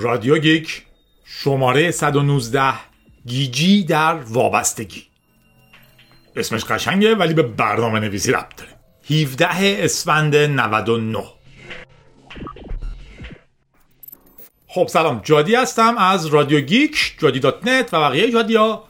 رادیو گیک شماره 119 گیجی در وابستگی. اسمش قشنگه ولی به برنامه نویسی ربط داره. 17 اسفند 99 خب سلام. جادی هستم از رادیو گیک جادی dot net و بقیه جادیا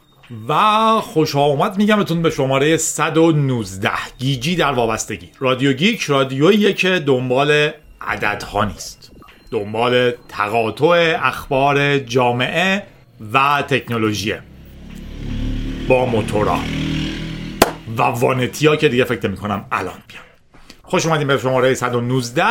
و خوش آمد میگم بهتون به شماره 119 گیجی در وابستگی. رادیو گیک رادیویی که دنبال عددها نیست. دنبال تقاطع اخبار جامعه و تکنولوژیه با موتورا. و وانتیا که دیگه فکر می‌کنم الان بیان. خوش اومدیم به شماره 119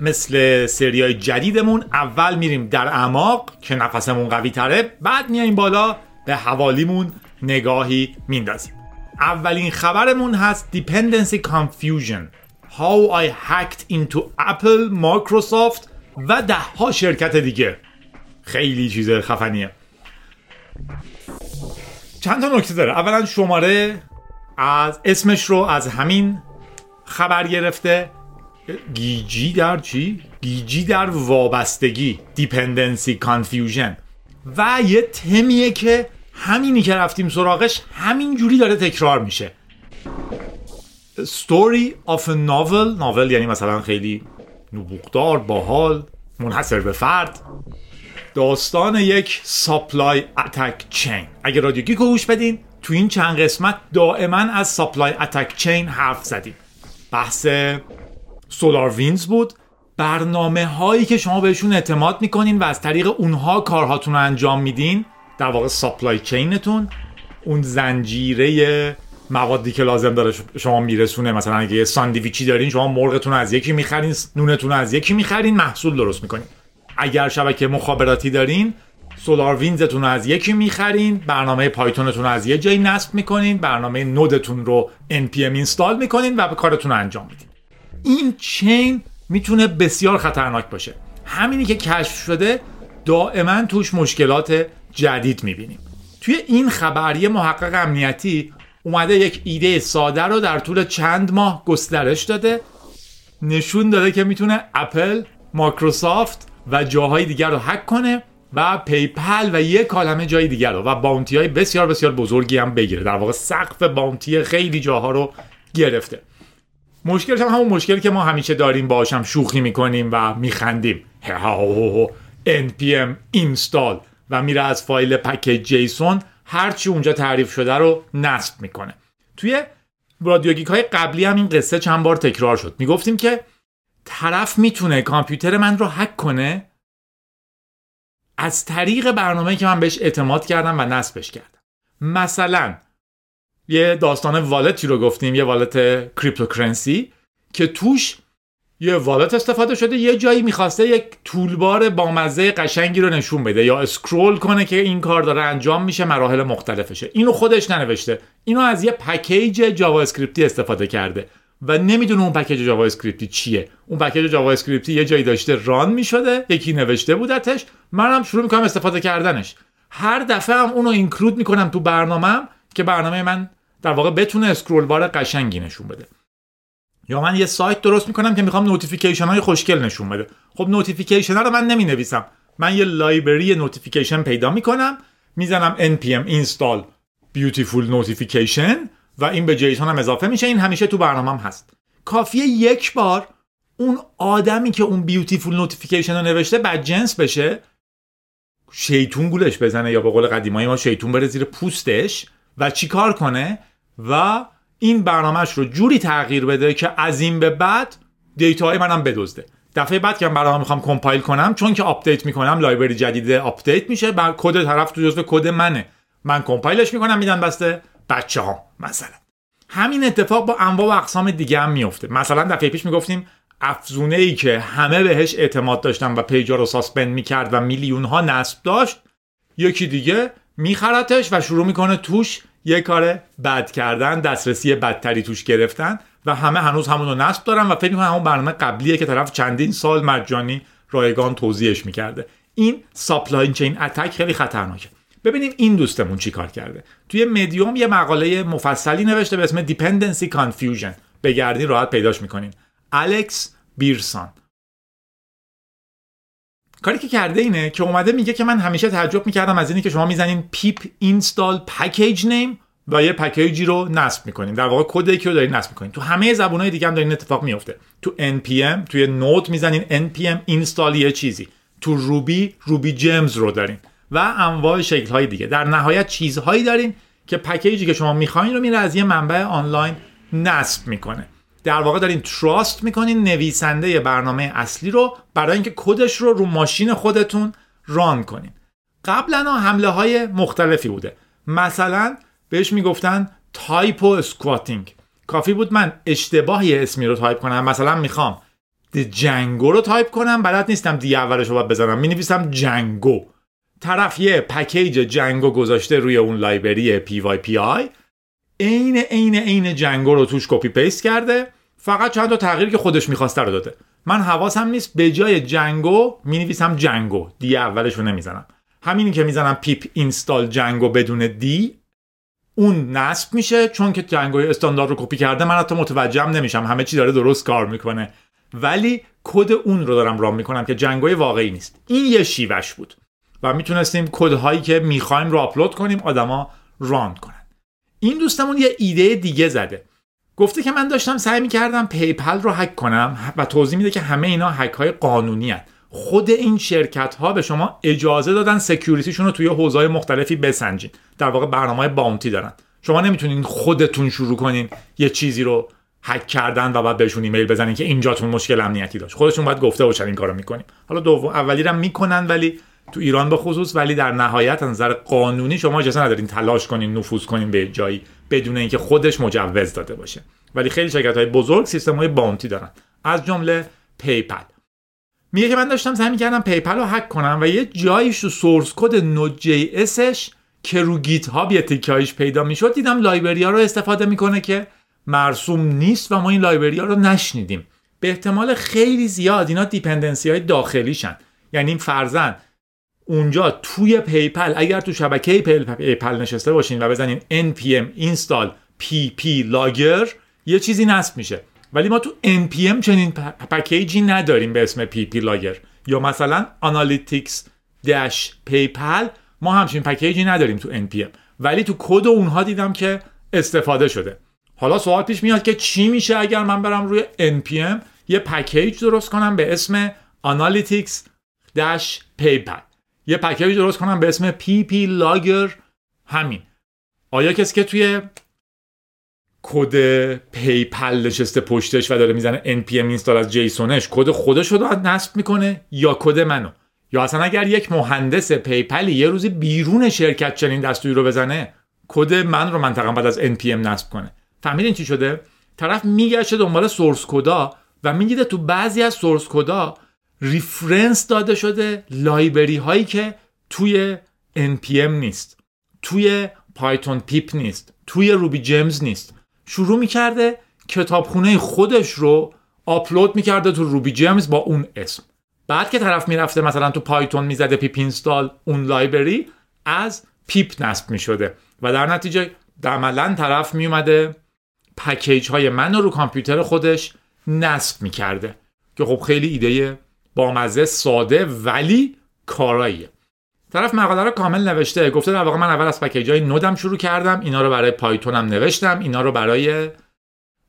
مثل سریای جدیدمون اول میریم در اعماق که نفسمون قوی تره بعد میایم بالا به حوالیمون نگاهی میندازیم. اولین خبرمون هست Dependency Confusion. How I hacked into Apple, Microsoft و ده ها شرکت دیگه. خیلی چیز خفنیه. چند تا نکته داره؟ اولا شماره از اسمش رو از همین خبر گرفته. گیجی در چی؟ گیجی در وابستگی Dependency Confusion. و یه تمیه که همینی که رفتیم سراغش همین جوری داره تکرار میشه. Story of a novel novel یعنی مثلا خیلی نبوغدار باحال منحصر به فرد. داستان یک supply attack chain اگه رادیو گیکو گوش بدین تو این چند قسمت دائما از supply attack chain حرف زدیم. بحث SolarWinds بود. برنامه هایی که شما بهشون اعتماد می‌کنین و از طریق اونها کارهاتون رو انجام میدین. در واقع supply chain تون اون زنجیره موادی که لازم داره شما میرسونه. مثلا اگه یه ساندویچی دارین شما مرغتون از یکی می‌خرین نونتون از یکی می‌خرین محصول درست می‌کنین. اگر شبکه مخابراتی دارین سولار وینزتون رو از یکی می‌خرین برنامه پایتونتون رو از یه جایی نصب می‌کنین برنامه نودتون رو npm اینستال می‌کنین و به کارتون انجام میدین. این چین می‌تونه بسیار خطرناک باشه. همینی که کشف شده دائما توش مشکلات جدید می‌بینیم. توی این خبر یه محقق امنیتی اومده یک ایده ساده رو در طول چند ماه گسترش داده. نشون داده که می‌تونه اپل، مایکروسافت و جاهای دیگر رو هک کنه و PayPal و یک عالمه جای دیگر رو و bounty های بسیار بسیار بزرگی هم بگیره. در واقع سقف bounty خیلی جاها رو گرفته. مشکلش هم همون مشکلی که ما همیشه داریم باهاشم شوخی می‌کنیم و میخندیم. npm install و میره از فایل package json هرچی اونجا تعریف شده رو نصب می‌کنه. توی رادیوگیک های قبلی هم این قصه چند بار تکرار شد. می‌گفتیم که طرف می‌تونه کامپیوتر من رو هک کنه از طریق برنامه که من بهش اعتماد کردم و نصبش کردم. مثلا یه داستان wallet ی رو گفتیم یه wallet cryptocurrency که توش یه wallet استفاده شده یه جایی می‌خواسته یک toolbar بامزه قشنگی رو نشون بده یا scroll کنه که این کار داره انجام میشه مراحل مختلفشه. اینو خودش ننوشته. اینو از یه package JavaScript ی استفاده کرده و نمی‌دونه اون package JavaScript ی چیه. اون package JavaScript ی یه جایی داشته run می‌شده یکی نوشته بودتش. منم شروع می‌کنم استفاده کردنش. هر دفعه هم اونو include می‌کنم تو برنامهم که برنامه من در واقع بتونه scroll bar قشنگی نشون بده. یا من یه سایت درست می‌کنم که می‌خوام notification های خوشگل نشون بده. خب notification ها رو من نمی نویسم من یه library notification پیدا می‌کنم می‌زنم npm install beautiful notification و این به json هم اضافه میشه. این همیشه تو برنامهم هست. کافیه یک بار اون آدمی که اون beautiful notification رو نوشته بدجنس بشه شیطون گولش بزنه یا به قول قدیمای ما شیطون بره زیر پوستش و چیکار کنه؟ و این برنامهش رو جوری تغییر بده که از این به بعد دیتاهای منم بدزده. دفعه بعد که من برنامه می‌خوام compile کنم چون که update می‌کنم library جدید update میشه بر کد طرف تو جزو کد منه. من compile ش می‌کنم میدم دست بچه ها مثلا. همین اتفاق با انواع و اقسام دیگه هم میفته مثلا دفعه پیش می‌گفتیم افزونه ای که همه بهش اعتماد داشتن و page ا رو suspend می‌کرد و میلیون ها نصب داشت یکی دیگه میخرتش و شروع می‌کنه توش یه کار بد کردن دسترسی بدتری توش گرفتن و همه هنوز همون رو نصب دارن و فکر می‌کنن همون برنامه قبلیه که طرف چندین سال مجانی رایگان توزیعش می‌کرده. این supply chain attack خیلی خطرناکه. ببینیم این دوستمون چی کار کرده. توی مدیوم یه مقاله مفصلی نوشته به اسم Dependency Confusion. بگردین راحت پیداش می‌کنین. الکس بیرسان کاری که کرده اینه که اومده میگه که من همیشه تعجب می‌کردم از اینی که شما می‌زنین pip install package name و یه package ی رو نصب می‌کنین. در واقع کد یکی رو دارین نصب می‌کنین. تو همه زبانهای دیگه هم دارین اتفاق میفته تو npm توی Node می‌زنین npm install یه چیزی. تو Ruby Ruby Gems رو دارین. و انواع شکل های دیگه. در نهایت چیزهایی دارین که package ی که شما می‌خواین رو میره از یه منبع آنلاین نصب می‌کنه. در واقع دارین trust می‌کنین نویسنده برنامه اصلی رو برای اینکه کدش رو رو ماشین خودتون run کنین. قبلا حمله های مختلفی بوده. مثلا بهش می‌گفتن typosquatting کافی بود من اشتباه یه اسمی رو تایپ کنم. مثلا می‌خوام Django رو تایپ کنم. بلد نیستم D اولش رو باید بزنم. می نویسم Jango طرف یه package Jango گذاشته روی اون library PyPI عین عین عین Django رو توش copy paste کرده. فقط چند تا تغییری که خودش می‌خواسته رو داده. من حواسم نیست به جای Django می نویسم Jango. D اولش رو نمی‌زنم. همینی که می‌زنم pip install Jango بدون D اون نصب میشه. چون که Django ی استاندارد رو کپی کرده من حتی متوجهم نمیشم. همه چی داره درست کار می‌کنه. ولی کد اون رو دارم run می‌کنم که Django ی واقعی نیست. این یه شیوش بود. و می‌تونستیم کدهایی که می‌خوایم رو آپلود کنیم آدما run کنن. این دوستمون یه ایده دیگه زده. گفته که من داشتم سعی می‌کردم PayPal رو هک کنم و توضیح میده که همه اینا هک های قانونی هن. خود این شرکت ها به شما اجازه دادن security شون رو توی حوزه مختلفی بسنجین. در واقع برنامه های bounty دارن. شما نمی‌تونین خودتون شروع کنین یه چیزی رو هک کردن و بعد بهشون ایمیل بزنین که اینجاتون مشکل امنیتی داشت. خودشون باید گفته باشن این کارو می‌کنیم حالا دوم اولی رو می‌کنن ولی تو ایران به خصوص ولی در نهایت از نظر قانونی شما اجازه ندارین تلاش کنین نفوذ کنین به جایی. بدون اینکه خودش مجوز داده باشه. ولی خیلی شرکت های بزرگ سیستم های bounty دارن. از جمله PayPal میگه که من داشتم سعی می‌کردم PayPal رو هک کنم و یه جاییش تو source code Node.js ش که رو GitHub یه تیکه‌هایش پیدا می‌شد دیدم library ها رو استفاده می‌کنه که مرسوم نیست و ما این library ها رو نشنیدیم. به احتمال خیلی زیاد اینا dependency های داخلیشن. یعنی فرضا اونجا توی PayPal اگر تو شبکه PayPal نشسته باشین و بزنین npm install pp logger یه چیزی نصب میشه. ولی ما تو npm چنین package ی نداریم به اسم pp logger. یا مثلا analytics dash PayPal ما همچین پکیجی نداریم تو npm ولی تو کد اونها دیدم که استفاده شده. حالا سوال پیش میاد که چی میشه اگر من برم روی npm یه package درست کنم به اسم analytics dash PayPal. یه package درست کنم به اسم PP Logger همین. آیا کسی که توی کد PayPal نشسته پشتش و داره می‌زنه npm install از json ش کد خودش رو نصب می‌کنه یا کد منو؟ یا اصلا اگر یک مهندس PayPal ی یه روزی بیرون شرکت چنین دستوری رو بزنه کد من رو منطقا باید از npm نصب کنه. فهمیدین چی شده؟ طرف میگرده دنبال source code ا و می‌گه تو بعضی از source code ا reference داده شده library هایی که توی npm نیست توی Python pip نیست توی Ruby gems نیست. شروع می‌کرده کتابخونه خودش رو آپلود می‌کرده تو Ruby gems با اون اسم. بعد که طرف می‌رفته مثلا تو Python می‌زده pip install اون library از pip نصب می‌شده. و در نتیجه عملا طرف میومده پکیج های من رو کامپیوتر خودش نصب می‌کرده. که خب خیلی ایده مزه ساده ولی کاراییه طرف مقاله رو کامل نوشته. گفته در واقع من اول از پکیج های نودم شروع کردم. اینا رو برای پایتونم نوشتم. اینا رو برای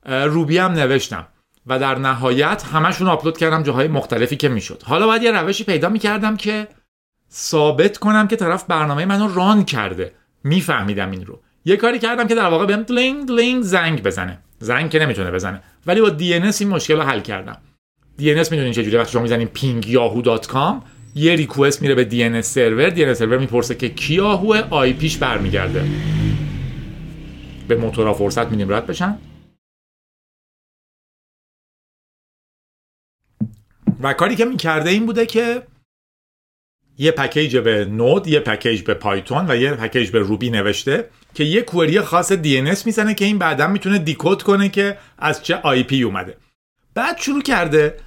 روبی هم نوشتم. و در نهایت همشون آپلود کردم جاهای مختلفی که می‌شد. حالا باید یه روشی پیدا می‌کردم که ثابت کنم که طرف برنامه منو ران کرده. میفهمیدم این رو. یه کاری کردم که در واقع بهم دلینگ دلینگ زنگ بزنه. زنگ که نمی‌تونه بزنه. ولی با دی این مشکل رو حل کردم. DNS می‌دونین چجوری وقتی شما می‌زنین ping yahoo.com یه ریکوست میره به DNS سرور. DNS سرور می‌پرسه که کی یاهو آی پیش برمیگرده. به موتورا فرصت میدیم رد بشن. و کاری که می‌کرده این بوده که یه package به Node یه package به Python و یه package به Ruby نوشته که یه query خاص DNS می‌زنه که این بعدا می‌تونه decode کنه که از چه IP اومده. بعد شروع کرده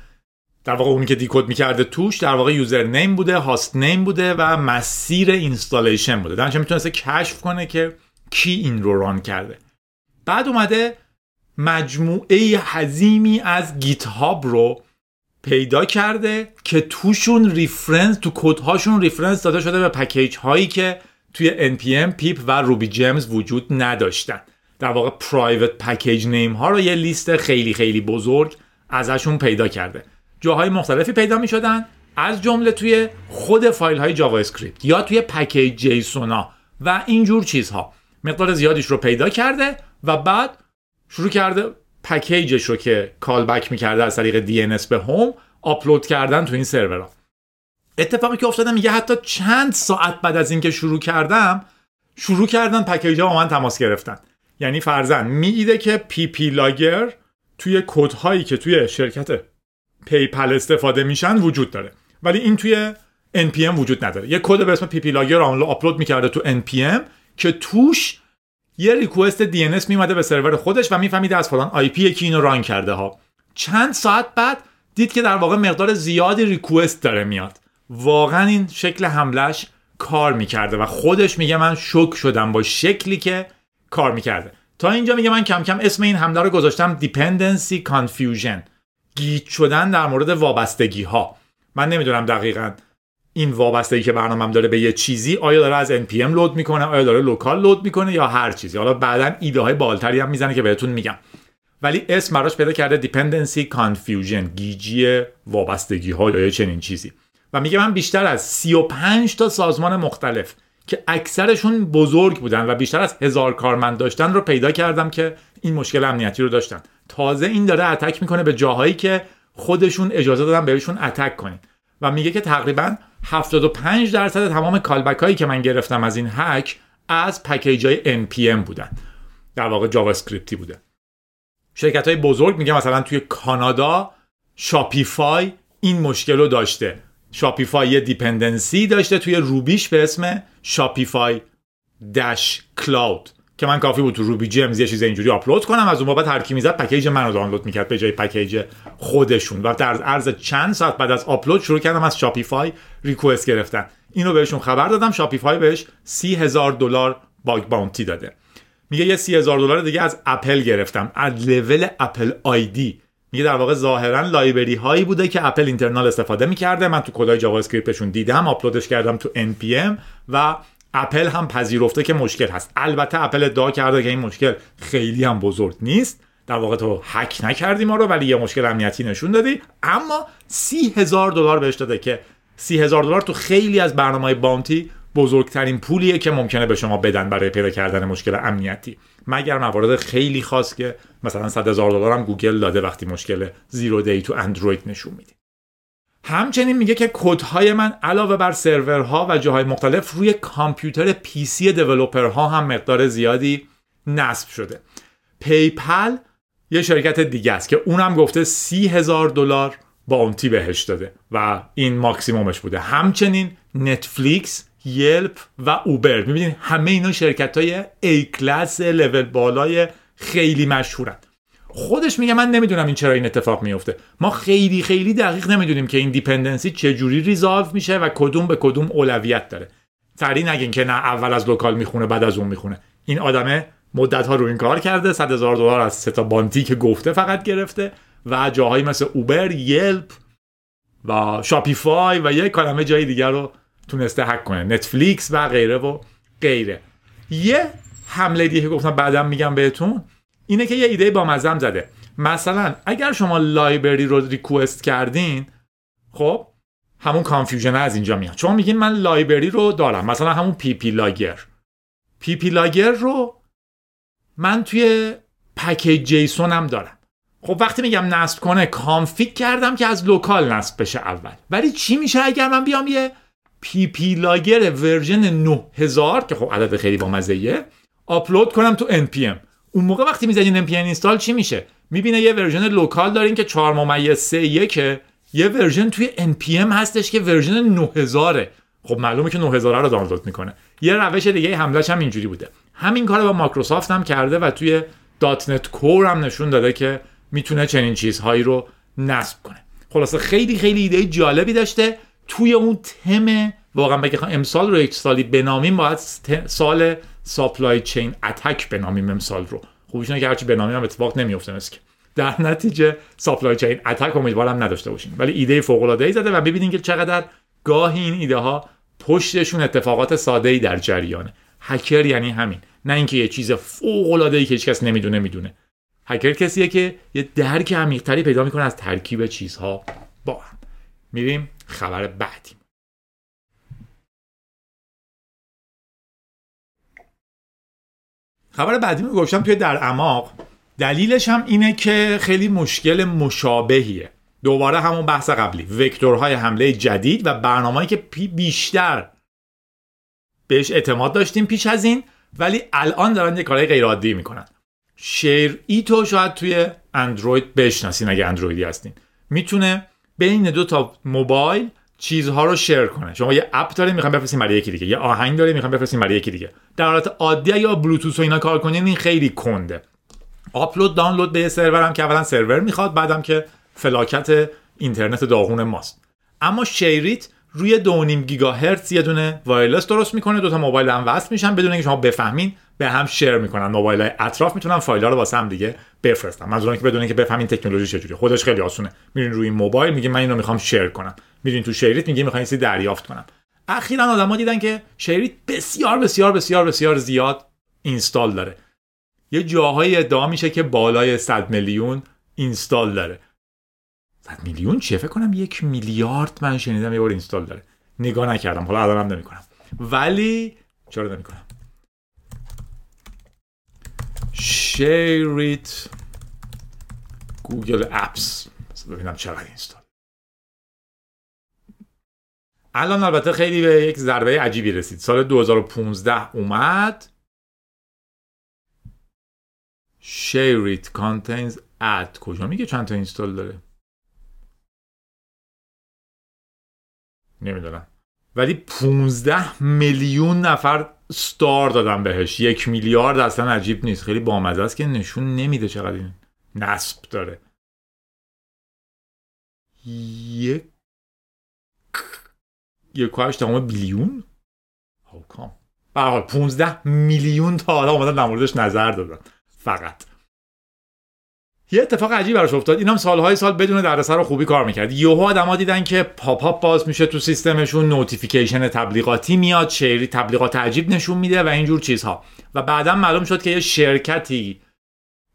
در واقع اونی که decode می‌کرده توش در واقع username بوده hostname بوده و مسیر installation بوده. در نتیجه می‌تونسته کشف کنه که کی این رو run کرده. بعد اومده مجموعه عظیمی از GitHub رو پیدا کرده که توشون reference تو کدهاشون reference داده شده به package هایی که توی npm pip و Ruby gems وجود نداشتن. در واقع private package name ها رو یه لیست خیلی خیلی بزرگ ازشون پیدا کرده. جاهای مختلفی پیدا می شدن از جمله توی خود فایل های JavaScript یا توی package JSON ا و اینجور چیزها. مقدار زیادیش رو پیدا کرده و بعد شروع کرده package ش رو که callback می‌کرده از طریق DNS به home upload کردن تو این سرورها اتفاقی که افتاده میگه حتی چند ساعت بعد از اینکه شروع کردم شروع کردن package ها با من تماس گرفتن. یعنی فرضا می‌گه که pplogger توی کد هایی که توی شرکت PayPal استفاده میشن وجود داره. ولی این توی npm وجود نداره. یه کد به اسم pplogger upload می‌کرده تو npm که توش یه request DNS میومده به سرور خودش و میفهمیده از فلان IP که اینو run کرده ها. چند ساعت بعد دید که در واقع مقدار زیادی request داره میاد. واقعا این شکل حملش کار می‌کرده و خودش میگه من شوک شدم با شکلی که کار می‌کرده. تا اینجا میگه من کم کم اسم این حمله رو گذاشتم Dependency Confusion. گیج شدن در مورد وابستگی ها من نمی‌دونم دقیقا این وابستگی که برنامه‌ام داره به یه چیزی آیا داره از npm load می‌کنه آیا داره local load می‌کنه یا هر چیزی. حالا بعدا ایده های باحال‌تری هم می‌زنه که بهتون میگم. ولی اسم براش پیدا کرده dependency confusion گیجی وابستگی ها یا چنین چیزی. و میگه من بیشتر از 35 تا سازمان مختلف که اکثرشون بزرگ بودن و بیشتر از هزار کارمند داشتن رو پیدا کردم که این مشکل امنیتی رو داشتن. تازه این داره attack می‌کنه به جاهایی که خودشون اجازه دادن بهشون attack کنین و میگه که تقریبا 75 درصد تمام callback هایی که من گرفتم از این هک از package های npm بودن. در واقع JavaScript ی بوده. شرکت های بزرگ میگه مثلا توی کانادا Shopify این مشکل رو داشته. Shopify یه dependency داشته توی Ruby ش به اسم Shopify dash cloud که من کافی بود تو Ruby gems یه چیز اینجوری آپلود کنم از اون بابت هر کی می‌زد package من رو دانلود می‌کرد به جای package خودشون. و در عرض چند ساعت بعد از آپلود شروع کردم از Shopify request گرفتن. اینو بهشون خبر دادم Shopify بهش سی هزار دلار bug bounty داده. میگه یه سی هزار دلار دیگه از اپل گرفتم. از لول Apple ID میگه در واقع ظاهرا library هایی بوده که Apple internal استفاده می‌کرده. من تو کدای JavaScript شون دیدم آپلودش کردم تو npm و اپل هم پذیرفته که مشکل هست. البته اپل ادعا کرده که این مشکل خیلی هم بزرگ نیست. در واقع تو هک نکردی ما رو ولی یه مشکل امنیتی نشون دادی. اما سی هزار دلار بهش داده که سی هزار دلار تو خیلی از برنامه bounty بزرگترین پولیه که ممکنه به شما بدن برای پیدا کردن مشکل امنیتی. مگر موارد خیلی خاص که مثلا 100 هزار دلار هم گوگل داده وقتی مشکل zero day تو اندروید نشون میده. همچنین میگه که کدهای من علاوه بر سرورها و جاهای مختلف روی کامپیوتر PC developer ها هم مقدار زیادی نصب شده. PayPal یه شرکت دیگه است که اونم گفته سی هزار دلار bounty بهش داده و این ماکسیمومش بوده. همچنین Netflix Yelp و Uber. می‌بینید همه اینا شرکت های A class level بالای خیلی مشهورن. خودش میگه من نمی‌دونم این چرا این اتفاق میفته. ما خیلی خیلی دقیق نمی‌دونیم که این dependency چجوری resolve میشه و کدوم به کدوم اولویت داره. سریع نگین که نه اول از local می‌خونه بعد از اون می‌خونه. این آدمه مدت ها رو این کار کرده 100 هزار دلار از سه تا bounty که گفته فقط گرفته و جاهایی مثل Uber Yelp و Shopify و یک عالمه جای دیگر رو تونسته هک کنه. Netflix و غیره و غیره. یه حمله دیگه که گفتم بعدم میگم بهتون. اینه که یه ایده بامزه‌ام زده. مثلا اگر شما library رو request کردین خب همون confusion از اینجا میاد. شما میگین من library رو دارم. مثلا همون pplogger. pplogger رو من توی package JSON هم دارم. خب وقتی میگم نصب کنه config کردم که از local نصب بشه اول. ولی چی میشه اگر من بیام یه pplogger version 9000 که خب عدد خیلی با مزه آپلود کنم تو npm اون موقع وقتی می‌زنین npm install چی میشه؟ می‌بینه یه version local دارین که 4 ممیز 3 که یه version توی npm هستش که version 9000 خب معلومه که 9000 رو دانلود می‌کنه. یه روش دیگه حملهش هم اینجوری بوده. همین کار با مایکروسافت هم کرده و توی .NET Core هم نشون داده که می‌تونه چنین چیزهایی رو نصب کنه. خلاصه خیلی خیلی ایده جالبی داشته. توی اون تم واقعا بگه امسال رو یک سالی بنامیم باید سال supply chain attack بنامیم امسال رو. خوبیش که هرچی بنامیم هم اتفاق نمیفته مثل در نتیجه ساپلای چین اتک امیدوارم نداشته باشین ولی ایده فوق العاده ای زده و ببینین که چقدر گاهی این ایده ها پشتشون اتفاقات ساده ای در جریانه. هکر یعنی همین. نه اینکه یه چیز فوق العاده ای که هیچکس نمی‌دونه می‌دونه. هکر کسیه که یه درک عمیقتری پیدا می‌کنه از ترکیب چیزها با هم. میریم خبر بعدی. خبر بعدی رو گفتم توی در اماق دلیلش هم اینه که خیلی مشکل مشابهیه. دوباره همون بحث قبلی. وکتورهای حمله جدید و برنامه‌ای که بیشتر بهش اعتماد داشتیم پیش از این ولی الان دارن یه کارهای غیر عادی می‌کنن شیر ایتو شاید توی اندروید بشناسین اگه اندرویدی هستین. می‌تونه بین دو تا موبایل چیزها رو شیر کنه. شما یه اپ دارین می‌خوام بفرستین برای یکی دیگه. یه آهنگ دارین می‌خوام بفرستین برای یکی دیگه. در حالت عادی یا بلوتوث و اینا کار کنین این خیلی کنده. آپلود دانلود به یه سرورم که اولا سرور می‌خواد بعدم که فلاکت اینترنت داغون ماست. اما SHAREit روی 2.5 گیگاهرتز یه دونه wireless درست می‌کنه دو تا موبایل هم وصل میشن بدون اینکه شما بفهمین به هم share می‌کنن. موبایل های اطراف می‌تونن فایل ها رو واسه هم دیگه بفرستن. منظورم که بدون اینکه بفهمین تکنولوژی چجوریه. خودش خیلی آسونه. میرین روی موبایل میگه من اینو می‌خوام share کنم. میرین تو SHAREit میگه می‌خوام چیزی دریافت کنم. اخیرا آدما دیدن که SHAREit بسیار بسیار بسیار بسیار زیاد install داره. یه جاهایی ادعا میشه که بالای 100 میلیون install داره. 100 میلیون چیه؟ فکر کنم یک میلیارد من شنیدم یه بار install داره. نگاه نکردم. حالا الانم نمی‌کنم. ولی چرا نمی‌کنم؟ SHAREit Google Apps ببینم چقدر اینستال. الان البته خیلی به یک ضربه عجیبی رسید. سال 2015 اومد. It contains at کجا میگه چند تا اینستال داره؟ نمی‌دونم. ولی 15 میلیون نفر ستار دادن بهش. یک میلیارد اصلا عجیب نیست. خیلی بامزه است که نشون نمیده چقدر این نصب داره. یک یک و billion؟ به هر حال 15 میلیون تا حالا اومدن در موردش نظر دادن. فقط. یه اتفاق عجیب براش افتاد. اینم سالهای سال بدون دردسر و خوبی کار می‌کرد. یهو آدما دیدن که pop-up باز میشه تو سیستمشون notification تبلیغاتی میاد SHAREit تبلیغات عجیب نشون میده و اینجور چیزها. و بعدا معلوم شد که یه شرکتی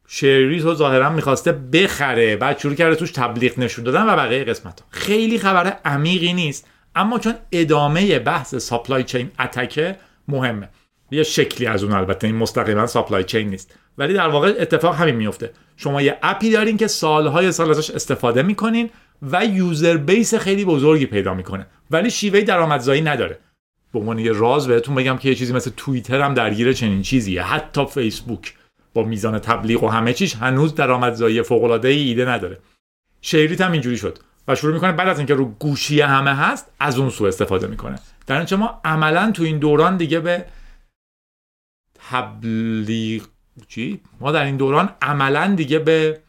SHAREit رو ظاهرا می‌خواسته بخره بعد شروع کرده توش تبلیغ نشون دادن و بقیه قسمت ها. خیلی خبر عمیقی نیست اما چون ادامه بحث supply chain attack ه مهمه. یه شکلی از اون البته این مستقیما supply chain نیست. ولی در واقع اتفاق همین میفته شما یه app ی دارین که سالهای سال ازش استفاده می‌کنین و user base خیلی بزرگی پیدا می‌کنه. ولی شیوه درآمدزایی نداره. به عنوان یه راز بهتون بگم که یه چیزی مثل توییتر هم درگیر چنین چیزیه. حتی فیسبوک. با میزان تبلیغ و همه چیش هنوز درآمدزایی فوق العاده ای ایده نداره. شیریت هم اینجوری شد و شروع می‌کنه بعد از اینکه رو گوشی همه هست از اون سو استفاده می‌کنه. در ما عملا تو این دوران دیگه به تبلیغ چی؟ ما در این دوران عملا دیگه به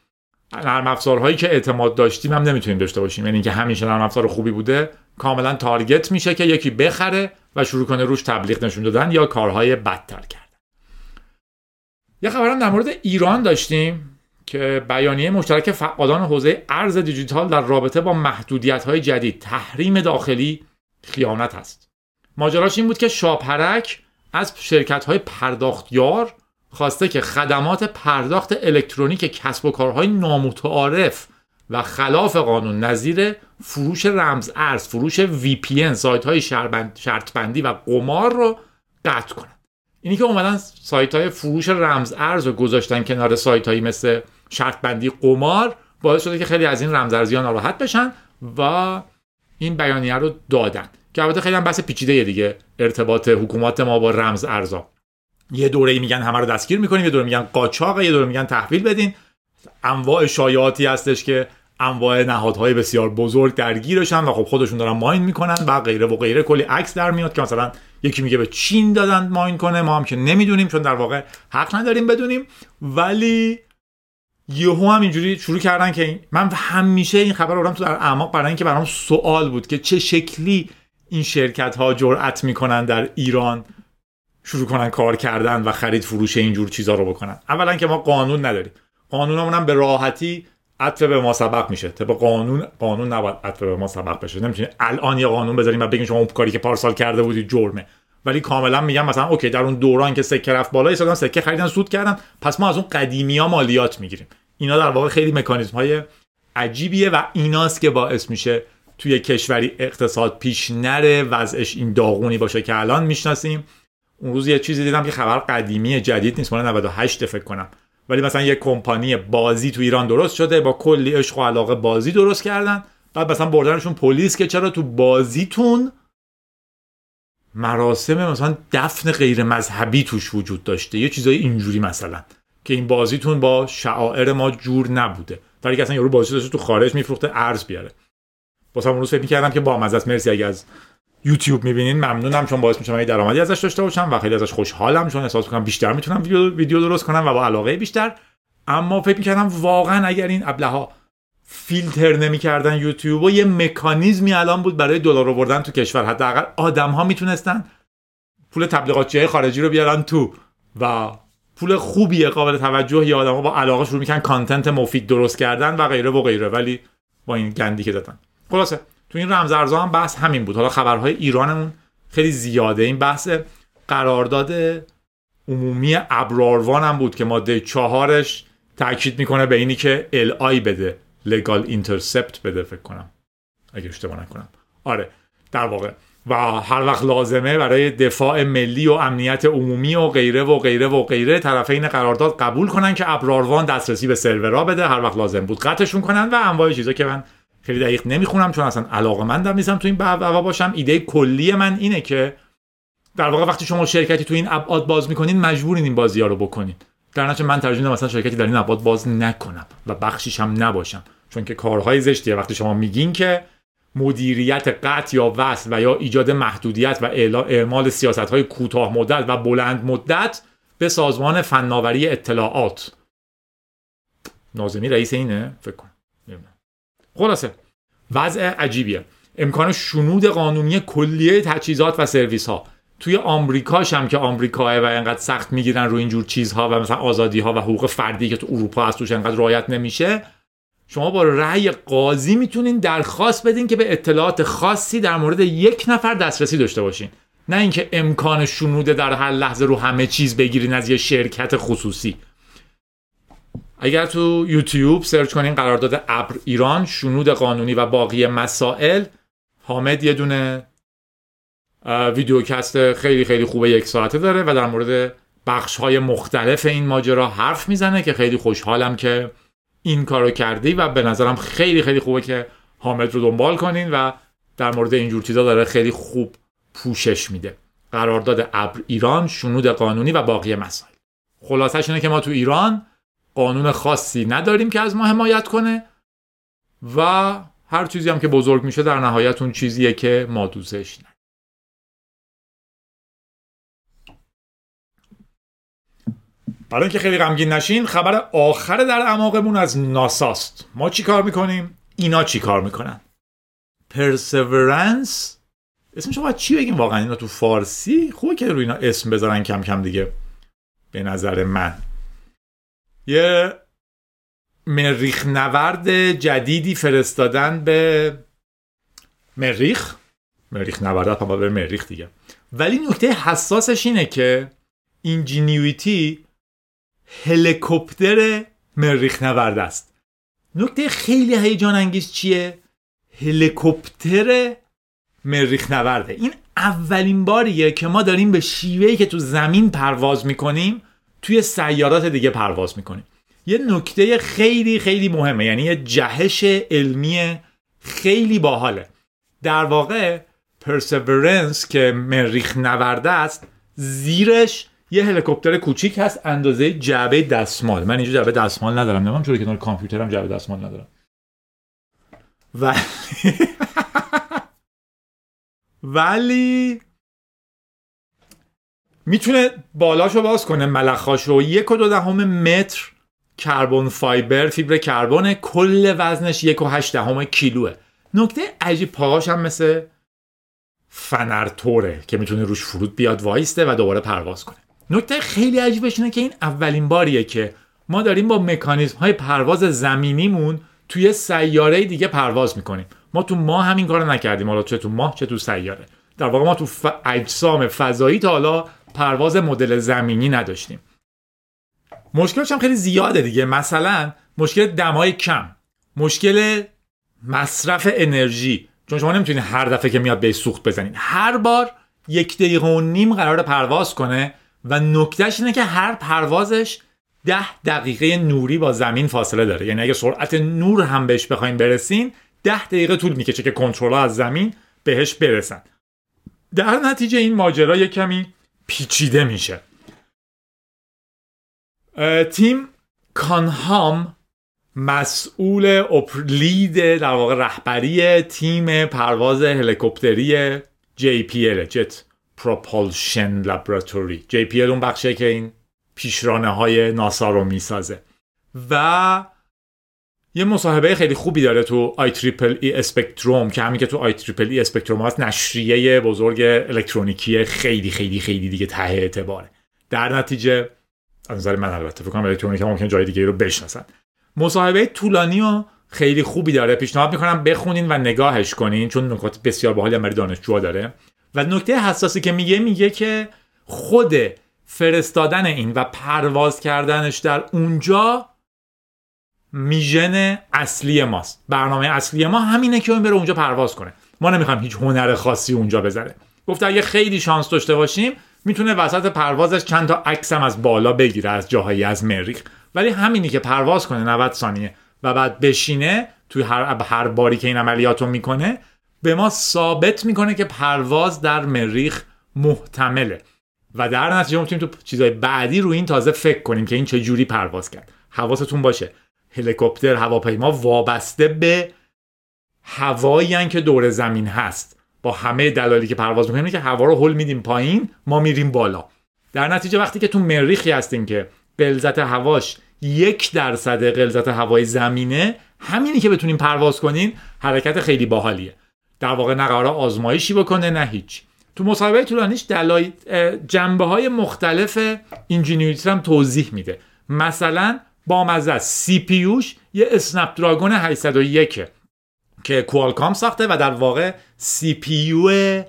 نرم افزارهایی که اعتماد داشتیم هم نمی‌تونیم داشته باشیم. یعنی که همیشه نرم افزار خوبی بوده کاملا تارگت میشه که یکی بخره و شروع کنه روش تبلیغ نشون دادن یا کارهای بدتر کردن. یه خبرم در مورد ایران داشتیم که بیانیه مشترک فعالان حوزه ارز دیجیتال در رابطه با محدودیت های جدید تحریم داخلی خیانت است. ماجراش این بود که شاپرک از شرکت های پرداختیار خواسته که خدمات پرداخت الکترونیک کسب و کارهای نامتعارف و خلاف قانون نظیر فروش رمز ارز فروش VPN سایت های شرط بندی و قمار رو قطع کنند. اینی که اومدن سایت های فروش رمز ارز رو گذاشتن کنار سایت هایی مثل شرط بندی قمار باعث شده که خیلی از این رمز ارزی ناراحت بشن و این بیانیه رو دادن. که البته خیلی هم بحث پیچیده دیگه ارتباط حکومت ما با رمز ارزا. یه دوره میگن همه رو دستگیر می‌کنیم یه دوره میگن قاچاق یه دوره میگن تحویل بدین. انواع شایعاتی هستش که انواع نهادهای بسیار بزرگ درگیرشن و خب خودشون دارن ماین می‌کنن و غیره و غیره. کلی عکس در میاد که مثلا یکی میگه به چین دادن ماین کنه ما هم که نمی‌دونیم چون در واقع حق نداریم بدونیم. ولی یهو هم اینجوری شروع کردن که من همیشه این خبر رو تو در اعماق برای اینکه برام سوال بود که چه شکلی این شرکت ها جرأت می‌کنن در ایران شروع کنن کار کردن و خرید فروش اینجور چیزا رو بکنن. اولا که ما قانون نداریم. قانونمون هم به راحتی عطف به ما سبق میشه. طبق قانون قانون نباید عطف به ما سبق بشه. نمی‌تونی الان یه قانون بذاریم و بگین شما اون کاری که پارسال کرده بودی جرمه. ولی کاملا میگم مثلا اوکی در اون دوران که سکه رفت بالا ایستادن سکه خریدن سود کردن. پس ما از اون قدیمی ها مالیات می‌گیریم. اینا در واقع خیلی مکانیزم های عجیبیه و ایناست که باعث میشه توی کشوری اقتصاد پیش نره وضعش این داغونی باشه که الان می‌شناسیم. اون روز یه چیزی دیدم که خبر قدیمی جدید نیست مال 98 فکر کنم. ولی مثلا یه کمپانی بازی تو ایران درست شده با کلی عشق و علاقه بازی درست کردن. بعد مثلا بردنشون پلیس که چرا تو بازیتون مراسم مثلا دفن غیر مذهبی توش وجود داشته؟ یه چیزای اینجوری مثلا که این بازیتون با شعائر ما جور نبوده. در که اصلا یارو بازی داشته تو خارج میفروخته ارز بیاره. واسه اون روز فکر می‌کردم که با مزه مرسی اگه از یوتیوب می‌بینین ممنونم چون باعث میشه من درآمدی ازش داشته باشم و خیلی ازش خوشحالم چون احساس می‌کنم بیشتر می‌تونم ویدیو, ویدیو درست کنم و با علاقه بیشتر. اما فکر می‌کردم واقعا اگر این ابله فیلتر نمی‌کردن یوتیوب و یه مکانیزمی الان بود برای دلار آوردن تو کشور حداقل آدم ها می‌تونستن پول تبلیغاتچی خارجی رو بیارن تو و پول خوبیه قابل توجه یا آدم ها با علاقه شروع می‌کنن کانتنت مفید درست کردن و غیره و غیره. ولی با این گندی که دادن خلاصه. تو این رمز ارزها هم بحث همین بود. حالا خبرهای ایرانمون خیلی زیاده. این بحث قرارداد عمومی ابراروان هم بود که ماده چهارش تاکید می‌کنه به اینی که ال آی بده. لگال اینترسپت بده فکر کنم. اگه اشتباه نکنم. آره. در واقع. و هر وقت لازمه برای دفاع ملی و امنیت عمومی و غیره و غیره و غیره طرفین قرارداد قبول کنن که ابراروان دسترسی به سرورها بده. هر وقت لازم بود قطعشون کنن و انواع چیزا که من خیلی دقیق نمی‌خونم چون اصلا علاقه مندم نیستم تو این بابا باشم. ایده کلی من اینه که در واقع وقتی شما شرکتی تو این ابعاد باز می‌کنین مجبورین این بازی ها رو بکنین. در نتیجه من ترجیح مثلا شرکتی در این ابعاد باز نکنم و بخشیش هم نباشم. چون که کارهای زشتیه. وقتی شما میگین که مدیریت قطع یا وصل و یا ایجاد محدودیت و اعمال سیاست های کوتاه مدت و بلند مدت به سازمان فناوری اطلاعات. نازمی رئیس اینه فکر کنم. خلاصه وضع عجیبیه. امکان شنود قانونی کلیه تجهیزات و سرویس ها توی آمریکاش هم که آمریکا و انقدر سخت می‌گیرن روی اینجور چیزها و مثلا آزادی ها و حقوق فردی که تو اروپا هست توش انقدر رعایت نمیشه. شما با رأی قاضی می‌تونین درخواست بدین که به اطلاعات خاصی در مورد یک نفر دسترسی داشته باشین. نه اینکه امکان شنود در هر لحظه رو همه چیز بگیرین از یه شرکت خصوصی. اگر تو یوتیوب سرچ کنین قرارداد ابر ایران شنود قانونی و باقی مسائل حامد یه دونه ویدیوکست خیلی خیلی خوبه یک ساعته داره و در مورد بخش های مختلف این ماجرا حرف می‌زنه که خیلی خوشحالم که این کارو کردی و به نظرم خیلی خیلی خوبه که حامد رو دنبال کنین و در مورد اینجور چیزا داره خیلی خوب پوشش میده. قرارداد ابر ایران شنود قانونی و باقی مسائل. خلاصش اینه که ما تو ایران قانون خاصی نداریم که از ما حمایت کنه و هر چیزی هم که بزرگ میشه در نهایت اون چیزیه که ما دوستش نه برای اینکه خیلی غمگین نشین خبر آخر در اعماقمون از ناساست ما چی کار می‌کنیم؟ اینا چی کار می‌کنن؟ پرسیورنس اسمش باید چی بگیم؟ واقعا اینا تو فارسی؟ خوبه که روی اینا اسم بذارن کم کم دیگه. به نظر من. یه مریخ نورد جدیدی فرستادن به مریخ. مریخ نورد هم به مریخ دیگه. ولی نکته حساسش اینه که اینجینیویتی هلیکوپتر مریخ نورد است. نکته خیلی هیجان انگیز چیه؟ هلیکوپتر مریخ نورده. این اولین باریه که ما داریم به شیوهی که تو زمین پرواز می‌کنیم توی سیارات دیگه پرواز می‌کنیم یه نکته خیلی خیلی مهمه یعنی یه جهش علمی خیلی باحاله. در واقع پرسیورنس که مریخ نورده است زیرش یه هلیکوپتر کوچیک هست اندازه جعبه دستمال. من اینجا جعبه دستمال ندارم نمی‌دونم چون کنار کامپیوترم جعبه دستمال ندارم. ولی ولی می‌تونه بالاشو باز کنه ملخاشو یک و دو دهم متر کربن فایبر فیبر کربن کل وزنش یک و هشت دهم کیلوه. نکته عجیب پاهاش هم مثل فنرتوره که می‌تونه روش فرود بیاد وایسته و دوباره پرواز کنه. نکته خیلی عجیبش اینه که این اولین باریه که ما داریم با مکانیزم های پرواز زمینیمون توی سیاره دیگه پرواز می‌کنیم. ما تو ماه همین کارو نکردیم. حالا چه تو ماه چه تو سیاره. در واقع ما تو ف... اجسام فضایی تا حالا پرواز مدل زمینی نداشتیم. مشکلش هم خیلی زیاده دیگه. مثلا مشکل دمای کم. مشکل مصرف انرژی. چون شما نمی‌تونید هر دفعه که میاد به سوخت بزنید. هر بار یک دقیقه و نیم قرار پرواز کنه و نکتهش اینه که هر پروازش ده دقیقه نوری با زمین فاصله داره. یعنی اگه سرعت نور هم بهش بخواین برسین ده دقیقه طول می‌کشه که کنترل از زمین بهش برسن. در نتیجه این ماجرا کمی پیچیده میشه. تیم کانهام مسئول لید در واقع رهبری تیم پرواز هلیکوپتری JPL جت پروپالشن لابراتوری JPL اون بخشه که این پیشرانه های ناسا رو می‌سازه. و یه مصاحبه خیلی خوبی داره تو IEEE Spectrum که همین که تو IEEE Spectrum هست نشریه بزرگ الکترونیکی خیلی خیلی خیلی دیگه ته اعتباره. در نتیجه از نظر من البته فکر کنم الکترونیک ممکن جای دیگه رو بشناسن. مصاحبه طولانی و خیلی خوبی داره. پیشنهاد می‌کنم بخونین و نگاهش کنین چون نکات بسیار باحالی برای دانشجوها داره. و نکته حساسی که میگه میگه که خود فرستادن این و پرواز کردنش در اونجا میژن اصلی ماست. برنامه اصلی ما همینه که اون بره اونجا پرواز کنه. ما نمی‌خوایم هیچ هنر خاصی اونجا بذاره. گفت اگه خیلی شانس داشته باشیم می‌تونه وسط پروازش چند تا عکسم از بالا بگیره از جاهایی از مریخ. ولی همینی که پرواز کنه 90 ثانیه. و بعد بشینه توی هر هر باری که این عملیات رو می‌کنه به ما ثابت می‌کنه که پرواز در مریخ محتمله. و در نتیجه می‌تونیم تو چیزای بعدی رو این تازه فکر کنیم که این چه جوری پرواز کرد. حواستون باشه. هلیکوپتر هواپیما وابسته به هوایی که دور زمین هست. با همه دلایلی که پرواز می‌کنیم که هوا رو هل میدیم پایین ما میریم بالا. در نتیجه وقتی که تو مریخی هستیم که غلظت هواش یک درصد غلظت هوای زمینه همینی که بتونیم پرواز کنین حرکت خیلی باحالیه. در واقع نه قرار آزمایشی بکنه نه هیچ. تو مصاحبه طولانیش دلایل جنبه های مختلف Ingenuity هم توضیح میده. مثلا با مزه CPU ش یه Snapdragon 801 که Qualcomm ساخته و در واقع CPU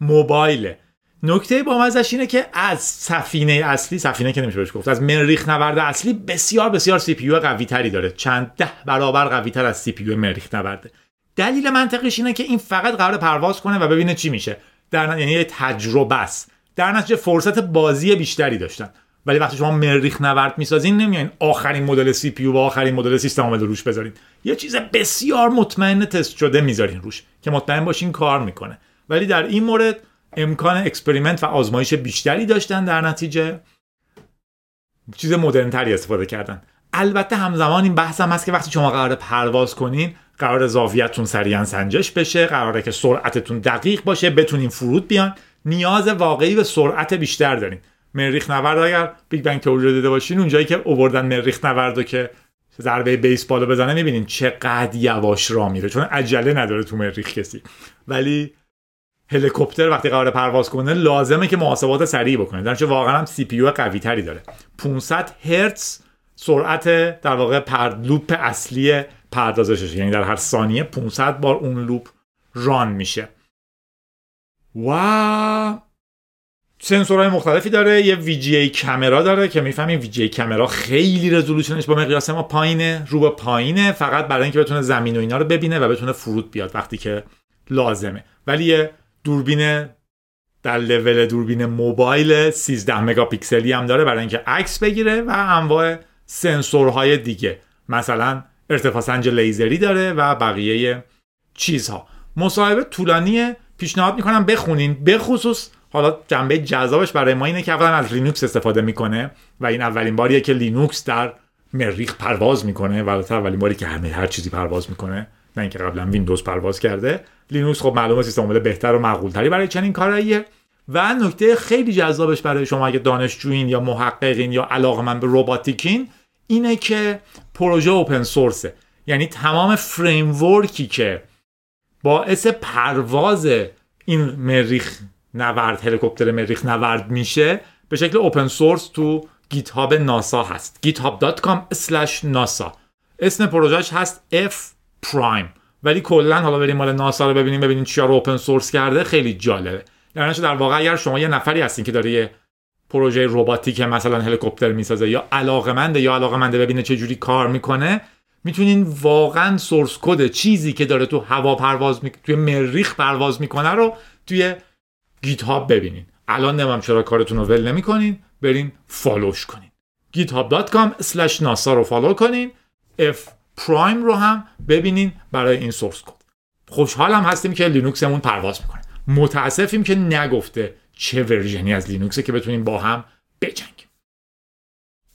موبایله. نکته با مزش اینه که از سفینه اصلی سفینه که نمیشه بهش گفت از مریخ نورد اصلی بسیار بسیار CPU قوی تری داره. چند ده برابر قوی تر از CPU مریخ نورده دلیل منطقیش اینه که این فقط قرار پرواز کنه و ببینه چی میشه. در یعنی تجربه است. در نتیجه فرصت بازی بیشتری داشتن. ولی وقتی شما مریخ نورد می‌سازین نمیاین آخرین مدل CPU و آخرین مدل سیستم عامل روش بذارین. یه چیز بسیار مطمئن تست شده می‌ذارین روش که مطمئن باشین کار می‌کنه. ولی در این مورد امکان experiment و آزمایش بیشتری داشتن در نتیجه. چیز مدرن تری استفاده کردن. البته همزمان این بحث هم هست که وقتی شما قرار پرواز کنین قرار زاویتون سریعا سنجش بشه قراره که سرعتتون دقیق باشه بتونین فرود بیان نیاز واقعی به سرعت بیشتر دارین. مریخ نورد اگر Big Bang Theory رو دیده باشین اونجایی که اووردن مریخ نورد که ضربه بیسبال بزنه می‌بینین چقدر یواش را میره چون عجله نداره تو مریخ کسی. ولی هلیکوپتر وقتی قرار پرواز کنه لازمه که محاسبات سریع بکنه. در واقع هم CPU قوی تری داره. 500 هرتز سرعت در واقع پر لوپ اصلی پردازشش. یعنی در هر ثانیه 500 بار اون لوپ ران میشه. و سنسورهای مختلفی داره یه وی کامرا داره که می‌فهمیم وی کامرا خیلی رزولوشنش با مقیاس ما پایینه رو به پایینه فقط برای اینکه بتونه زمین و اینا رو ببینه و بتونه فرود بیاد وقتی که لازمه. ولی یه دوربین در لول دوربین موبایل 13 مگاپیکسلی هم داره برای اینکه عکس بگیره و انواع سنسورهای دیگه. مثلا ارتفاع سنج لیزری داره و بقیه چیزها. مصاحبه طولانی پیشنهاد می‌کنم بخونین. بخصوص حالا جنبه جذابش برای ما اینه که اولا از لینوکس استفاده می‌کنه و این اولین باریه که لینوکس در مریخ پرواز می‌کنه و اولین باری که همه هر چیزی پرواز می‌کنه نه اینکه قبلا ویندوز پرواز کرده. لینوکس خب معلومه سیستم عامل بهتر و معقولتری برای چنین کاراییه. و نکته خیلی جذابش برای شما اگه دانشجوین یا محققین یا علاقمند به رباتیکین اینه که پروژه open source ه یعنی تمام framework ی که باعث پرواز این مریخ نورد هلیکوپتر مریخ نورد میشه. به شکل open source تو Git ناسا هست. github.com nasa اسم پروژهش هست F Prime. ولی کلا حالا بریم مال ناسا رو ببینیم ببینیم چیا رو open source کرده. خیلی جالبه. در در واقع اگر شما یه نفری هستین که داره یه پروژه رباتیک مثلا هلیکوپتر می‌سازه یا علاقمنده یا علاقمنده ببینه چه جوری کار می‌کنه می‌تونین واقعا source code چیزی که داره تو هوا پرواز می... توی مریخ پرواز می‌کنه رو توی GitHub ببینین. الان نمیگم چرا کارتون رو ول نمی‌کنین برین follow ش کنین. github.com nasa رو follow کنین. F Prime رو هم ببینین برای این source code. خوشحالم هستیم که لینوکسمون پرواز می‌کنه. متاسفیم که نگفته چه version ی از لینوکسه که بتونیم با هم بجنگیم.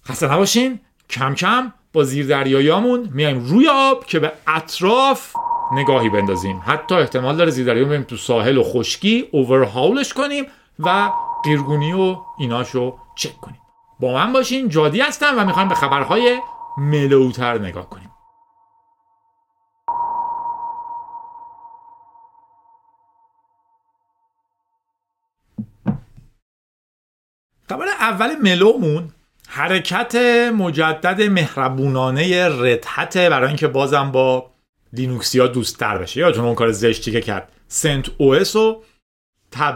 خسته نباشین. کم کم با زیردریاییامون میایم روی آب که به اطراف نگاهی بندازیم. حتی احتمال داره زیردریا بریم تو ساحل و خشکی overhaul ش کنیم و قیرگونی و ایناشو چک کنیم. با من باشین جادی هستم و می‌خوایم به خبرهای ملوتر نگاه کنیم. خبر اول ملومون حرکت مجدد مهربونانه ردحت برای اینکه بازم با لینوکسیا دوستتر بشه. یادتون اون کار زشتی که کرد. سنت او اس رو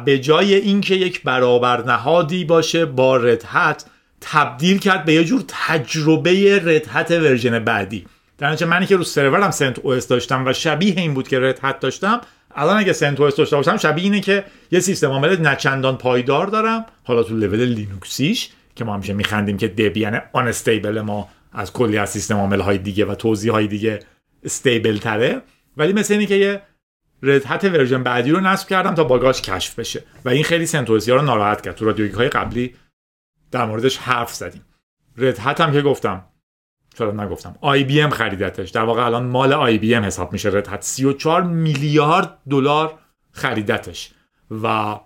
به جای اینکه یک برابر نهادی باشه با Red Hat تبدیل کرد به یه جور تجربه Red Hat version بعدی. در نتیجه منی که رو سرورم CentOS داشتم و شبیه این بود که Red Hat داشتم الان اگه CentOS داشته باشم شبیه اینه که یه سیستم عامل نچندان پایدار دارم. حالا تو لول لینوکسیش که ما همیشه میخندیم که دبیان unstable ما از کلی از سیستم عامل های دیگه و توزیع های دیگه stable تره ولی مثل اینه که یه Red Hat version بعدی رو نصب کردم تا bug اش کشف بشه. و این خیلی CentOS ی ها رو ناراحت کرد. تو رادیوگیک های قبلی در موردش حرف زدیم. Red Hat هم که گفتم چرا نگفتم؟ IBM خریدتش. در واقع الان مال IBM حساب میشه. Red Hat 34 میلیارد دلار خریدتش. و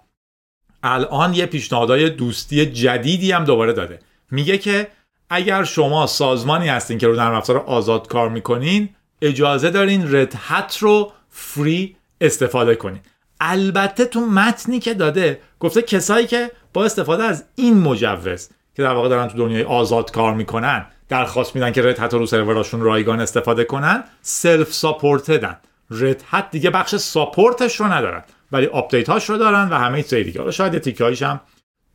الان یه پیشنهادهای دوستی جدیدی هم دوباره داده. میگه که اگر شما سازمانی هستین که رو نرم افزار آزاد کار می‌کنین اجازه دارین Red Hat رو free استفاده کنین. البته تو متنی که داده گفته کسایی که با استفاده از این مجوز که در واقع دارن تو دنیای آزاد کار می‌کنن درخواست میدن که Red Hat رو سروراشون رایگان استفاده کنن self supported ن Red Hat دیگه بخش support ش رو ندارن ولی update هاش رو دارن و همه چیز دیگه. حالا شاید ticket هم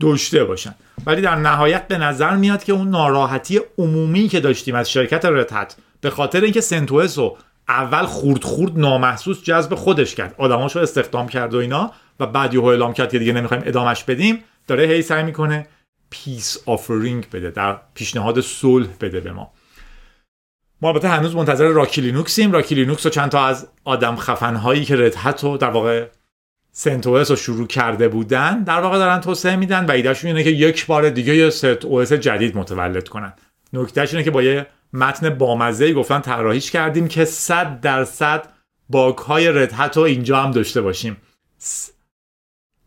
داشته باشن. ولی در نهایت به نظر میاد که اون ناراحتی عمومی که داشتیم از شرکت Red Hat به خاطر اینکه CentOS رو اول خورد خورد نامحسوس جذب خودش کرد. آدماشو استخدام کرد و اینا و بعد یهو اعلام کرد که دیگه نمی‌خوایم ادامش بدیم. داره هی سعی می‌کنه peace offering بده در پیشنهاد صلح بده به ما. ما البته هنوز منتظر Rocky Linux یم Rocky Linux و چند تا از آدم خفن هایی که Red Hat و در واقع CentOS رو شروع کرده بودن در واقع دارن توسعه میدن و ایدهشون اینه که یک بار دیگه یه CentOS جدید متولد کنن. نکتهش اینه که با یه متن بامزه گفتن طراحیش کردیم که 100 درصد bug های Red Hat رو اینجا هم داشته باشیم.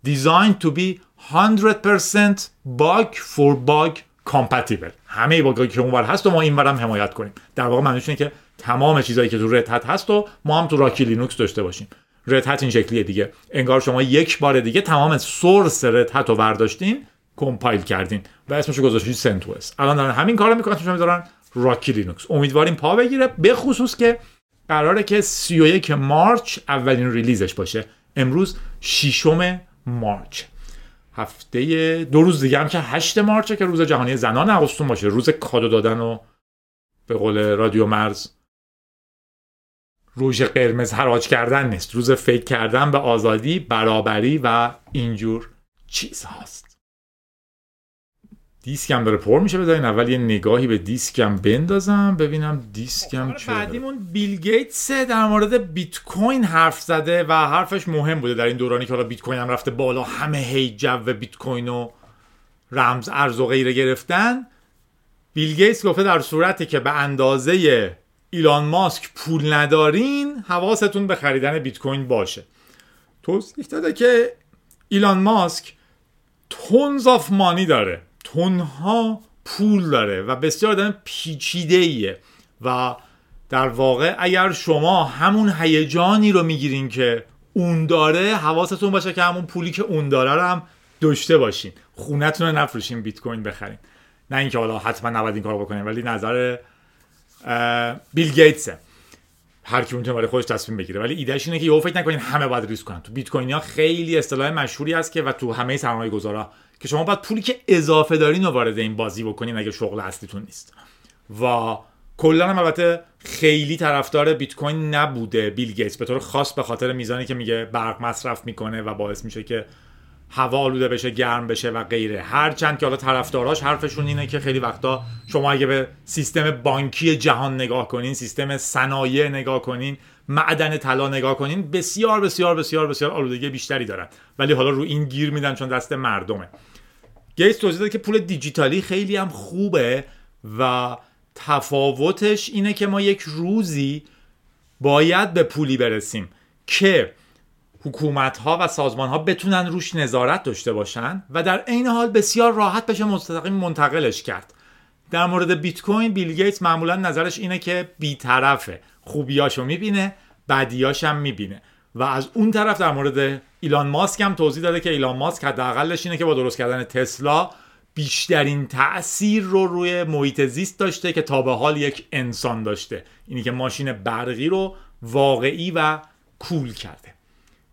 Designed to be 100% bug for bug compatible. همه bug که اونور هست و ما اینور هم حمایت کنیم. در واقع معنیش اینه که تمام چیزایی که تو Red Hat هست و ما هم تو Rocky Linux داشته باشیم. Red Hat این شکلیه دیگه. انگار شما یک بار دیگه تمام source Red Hat رو برداشتین compile کردین و اسمشو گذاشتین CentOS الان دارن همین کارو می‌کنن اسمشو می‌ذارن Rocky Linux. امیدواریم پا بگیره به خصوص که قراره که 31 March اولین release ش باشه. امروز 6 March. هفته دو روز دیگه هم که 8 March ه که روز جهانی زنان حواستون باشه. روز کادو دادن و به قول رادیو مرز روژ قرمز حراج کردن نیست. روز فکر کردن به آزادی برابری و اینجور چیز هاست دیسکم داره پر میشه بذارین اول یه نگاهی به دیسکم بندازم ببینم دیسکم چه بعدیمون بیل گیتس در مورد بیت کوین حرف زده و حرفش مهم بوده در این دورانی که حالا بیت کوین هم رفته بالا همه هی جو بیت کوین و رمز ارز و غیره گرفتن. بیل گیتس گفته در صورتی که به اندازه ایلان ماسک پول ندارین حواستون به خریدن بیت کوین باشه. توضیح داده که ایلان ماسک تونز آف مانی داره. تونها پول داره و بسیار آدم پیچیده ایه و در واقع اگر شما همون هیجانی رو می‌گیرین که اون داره حواستون باشه که همون پولی که اون داره رو هم داشته باشین. خونتون رو نفروشین بیت کوین بخرین. نه اینکه حالا حتما نباید این کارو بکنیم ولی نظر بیل گیتسه. هر کی می‌تونه برای خودش تصمیم بگیره. ولی ایدهش اینه که یهو فکر نکنین همه باید ریسک کنن. تو بیت کوین ها خیلی اصطلاح مشهوری هست که و تو همه سرمایه گذارا که شما باید پولی که اضافه دارین رو وارد این بازی بکنین اگه شغل اصلیتون نیست. و کلا هم البته خیلی طرفدار بیت کوین نبوده بیل گیتس. به طور خاص به خاطر میزانی که میگه برق مصرف می‌کنه و باعث میشه که هوا آلوده بشه گرم بشه و غیره. هرچند که حالا طرفداراش حرفشون اینه که خیلی وقتا شما اگه به سیستم بانکی جهان نگاه کنین سیستم صنایع نگاه کنین معدن طلا نگاه کنین بسیار بسیار بسیار بسیار آلودگی بیشتری دارن. ولی حالا رو این گیر میدن چون دست مردمه. گیتس توضیح داده که پول دیجیتالی خیلی هم خوبه و تفاوتش اینه که ما یک روزی باید به پولی برسیم که حکومت ها و سازمان ها بتونن روش نظارت داشته باشن و در عین حال بسیار راحت بشه مستقیم منتقلش کرد. در مورد بیت کوین بیل گیتس معمولا نظرش اینه که بیطرفه. خوبیاشو می‌بینه بدیاش هم می‌بینه. و از اون طرف در مورد ایلان ماسک هم توضیح داده که ایلان ماسک حداقلش اینه که با درست کردن تسلا بیشترین تاثیر رو روی محیط زیست داشته که تا به حال یک انسان داشته. اینی که ماشین برقی رو واقعی و کول کرده.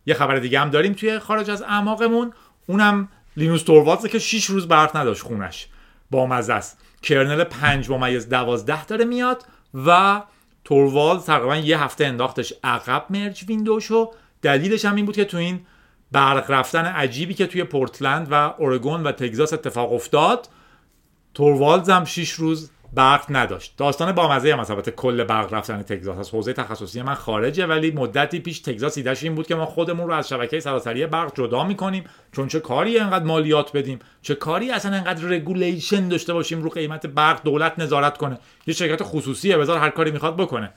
یه خبر دیگه هم داریم توی خارج از اعماقمون. اونم لینوس توروالدزه که 6 روز برق نداشت خونش. با مزه است. کرنل 5 ممیز 12 داره میاد و توروالدز تقریبا یه هفته انداختش عقب merge window شو دلیلش هم این بود که تو این برق رفتن عجیبی که توی پورتلند و اورگون و تگزاس اتفاق افتاد توروالدز هم 6 روز برق نداشت. داستان با مزه هم البته کل برق رفتن تگزاس از حوزه تخصصی من خارجه ولی مدتی پیش تگزاس ایدهش این بود که ما خودمون رو از شبکه سراسری برق جدا می‌کنیم. چون چه کاریه انقدر مالیات بدیم؟ چه کاریه اصلا انقدر regulation داشته باشیم رو قیمت برق دولت نظارت کنه؟ یه شرکت خصوصیه بذار هر کاری می‌خواد بکنه.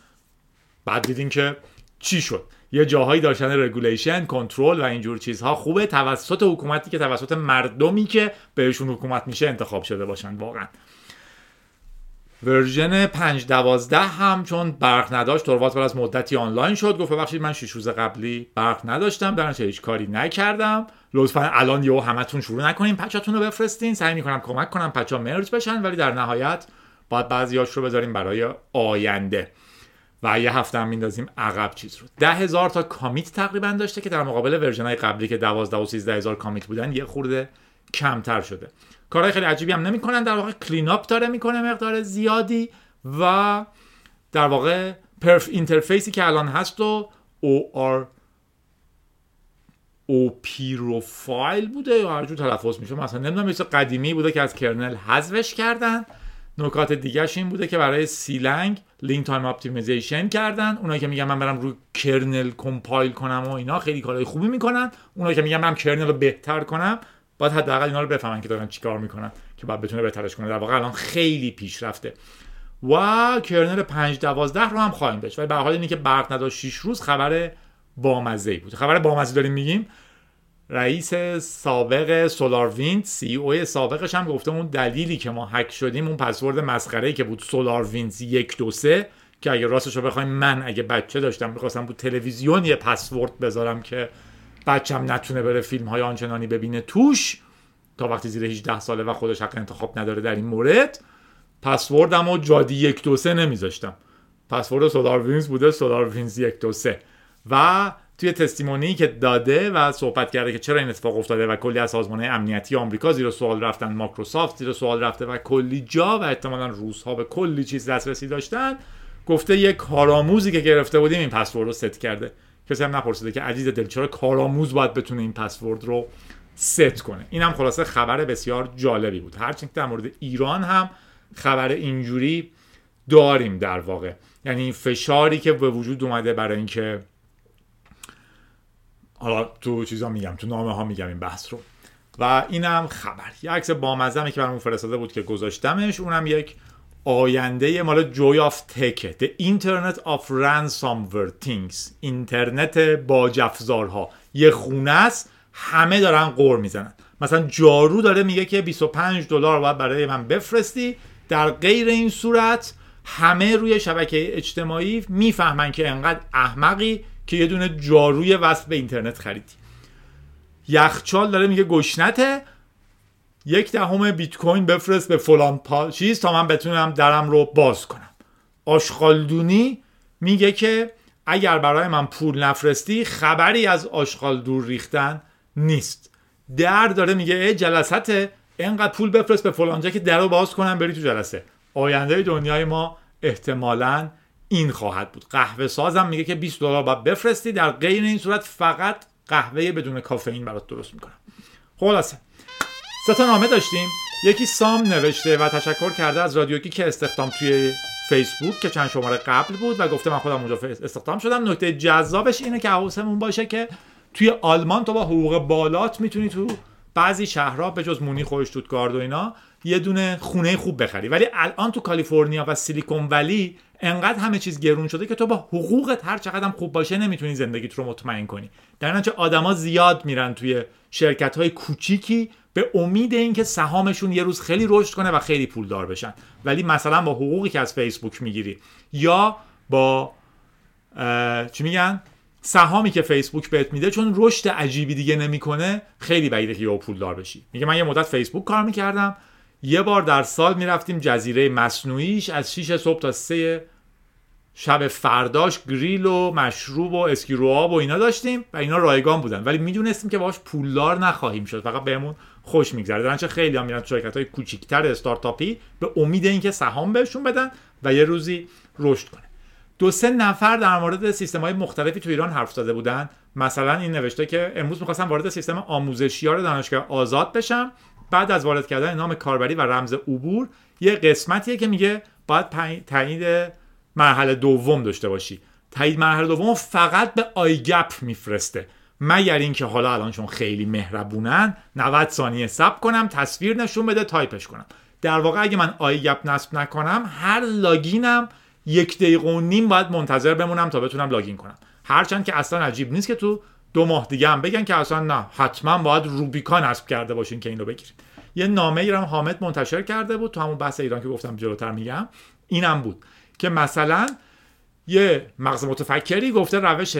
بعد دیدین که چی شد؟ یه جاهایی داشتن regulation کنترل و اینجور چیزها. خوبه توسط حکومتی که توسط مردمی که بهشون حکومت میشه انتخاب شده باشن واقعا. version 512 هم چون برق نداشت توروالدز مدتی آنلاین شد گفت ببخشید من 6 روز قبلی برق نداشتم در هیچ کاری نکردم. لطفا الان یهو همتون شروع نکنین patch اتون رو بفرستین. سعی می‌کنم کمک کنم patch ا merge بشن ولی در نهایت باید بعضیاش رو بذاریم برای آینده. و یه هفته هم میندازیم عقب چیز رو. ده هزار تا commit تقریبا داشته که در مقابل version قبلی که 12 و 13 هزار commit بودن یه خورده کمتر شده. کارهای خیلی عجیبی هم نمی‌کنن. در واقع clean up داره می‌کنه مقدار زیادی و در واقع perf interface ی که الان هست و او آر OProfile بوده یا هر جور تلفظ میشه. مثلا نمی‌دونم مثل قدیمی بوده که از kernel حذفش کردن. نکات دیگهش این بوده که برای Clang link time optimization کردن. اونایی که میگن من برم روی kernel compile کنم و اینا خیلی کارهای خوبی می‌کنن. اونایی که میگن من kernel رو بهتر کنم باید حداقل اینا رو بفهمن که دارن چیکار می‌کنن که بعد بتونه بهترش کنه. در واقع الان خیلی پیشرفته. و kernel 5 12 رو هم خواهیم داشت. ولی به حال اینه که برق نداشت 6 روز خبر بامزه بود. خبر بامزه داریم میگیم. رئیس سابق SolarWinds CEO سابقش هم گفته اون دلیلی که ما هک شدیم اون پسورد مسخره که بود SolarWinds یک دو سه که اگه راستش رو بخوایم من اگه بچه داشتم می‌خواستم بود تلویزیون یه پسورد بذارم که بچم نتونه بره فیلم های آنچنانی ببینه توش تا وقتی زیر 18 ساله و خودش حق انتخاب نداره در این مورد. پسوردم و جادی یک دو سه نمیذاشتم. پسورد سولار وینز بوده سولار وینز یک دو سه. و توی تستیمونی که داده و صحبت کرده که چرا این اتفاق افتاده و کلی از سازمان امنیتی آمریکا زیر سوال رفتن ماکروسافت زیر سوال رفته و کلی جا و احتمالا روس ها به کلی چیز دسترسی داشتن گفته یه کارآموزی که گرفته بودیم این پسورد رو ست کرده. کسی هم نپرسیده که عزیز دل چرا کارآموز باید بتونه این پسورد رو ست کنه. این هم خلاصه خبر بسیار جالبی بود. هرچند در مورد ایران هم خبر اینجوری داریم در واقع. یعنی فشاری که به وجود اومده برای اینکه حالا تو چیزا میگم تو نامه ها میگم این بحث رو. و اینم خبر. یه عکس بامزه که برامون فرستاده بود که گذاشتمش اونم یک آینده مال جوی آف تکه The Internet of Ransomware Things. اینترنت باجافزارها. یه خونه است همه دارن قور می‌زنن. مثلا جارو داره میگه که 25 دلار باید برای من بفرستی. در غیر این صورت همه روی شبکه اجتماعی می‌فهمن که انقدر احمقی که یه دونه جاروی وصل به اینترنت خریدی. یخچال داره میگه گشنته. یک دهم بیت کوین بفرست به فلان پا چیز تا من بتونم درم رو باز کنم. آشغالدونی میگه که اگر برای من پول نفرستی خبری از آشغال دور ریختن نیست. در داره میگه جلسته اینقدر پول بفرست به فلانجا که در رو باز کنم بری تو جلسه. آینده دنیای ما احتمالا این خواهد بود. قهوه سازم میگه که 20 دلار باید بفرستی. در غیر این صورت فقط قهوه بدون کافئین برات درست می‌کنم. خلاصه. سه تا نامه داشتیم. یکی سام نوشته و تشکر کرده از رادیوگی که استخدام توی فیسبوک که چند شماره قبل بود و گفته من خودم اونجا استخدام شدم. نکته جذابش اینه که حواسمون باشه که توی آلمان تو با حقوق بالات می‌تونی تو بعضی شهرها به جز مونی شتوتگارت و اینا یه دونه خونه خوب بخری. ولی الان تو کالیفرنیا و سیلیکون ولی انقدر همه چیز گرون شده که تو با حقوقت هر چقدر خوب باشه نمی‌تونی زندگیت رو مطمئن کنی. در نتیجه آدما زیاد میرن توی شرکت های کوچیکی به امید اینکه سهامشون یه روز خیلی رشد کنه و خیلی پولدار بشن. ولی مثلا با حقوقی که از فیسبوک می‌گیری یا با چی میگن؟ سهامی که فیسبوک بهت میده چون رشد عجیبی دیگه نمی‌کنه خیلی بعیده که یهو پولدار بشی. میگه من یه مدت فیسبوک کار می‌کردم یه بار در سال می‌رفتیم جزیره مصنوعیش از 6 صبح تا 3 شب فرداش گریل و مشروب و اسکیرو و اینا داشتیم و اینا رایگان بودن. ولی می‌دونستیم که باش پولدار نخواهیم شد. فقط بهمون خوش میگذره. در خیلی هم میرن شرکت های کوچیکتر استارتاپی به امید اینکه سهام بهشون بدن و یه روزی رشد کنه. دو سه نفر در مورد سیستم های مختلفی تو ایران حرف زده بودن. مثلا این نوشته که امروز می‌خواستم وارد سیستم آموزشیار دانشگاه آزاد بشم. بعد از وارد کردن نام کاربری و رمز عبور یه قسمتیه که میگه باید تایید مرحله دوم داشته باشی. تایید مرحله دوم فقط به iGap میفرسته. مگر اینکه حالا الان چون خیلی مهربونن 90 ثانیه صبر کنم تصویر نشون بده تایپش کنم. در واقع اگه من iGap نصب نکنم هر login م یک دقیقه و نیم باید منتظر بمونم تا بتونم login کنم. هرچند که اصلا عجیب نیست که تو دو ماه دیگه هم بگن که اصلا نه حتما باید روبیکا نصب کرده باشین که اینو بگیرید یه نامه ایران حامد منتشر کرده بود تو همون بحث ایران که گفتم جلوتر میگم. اینم بود. که مثلا یه مغز متفکری گفته روش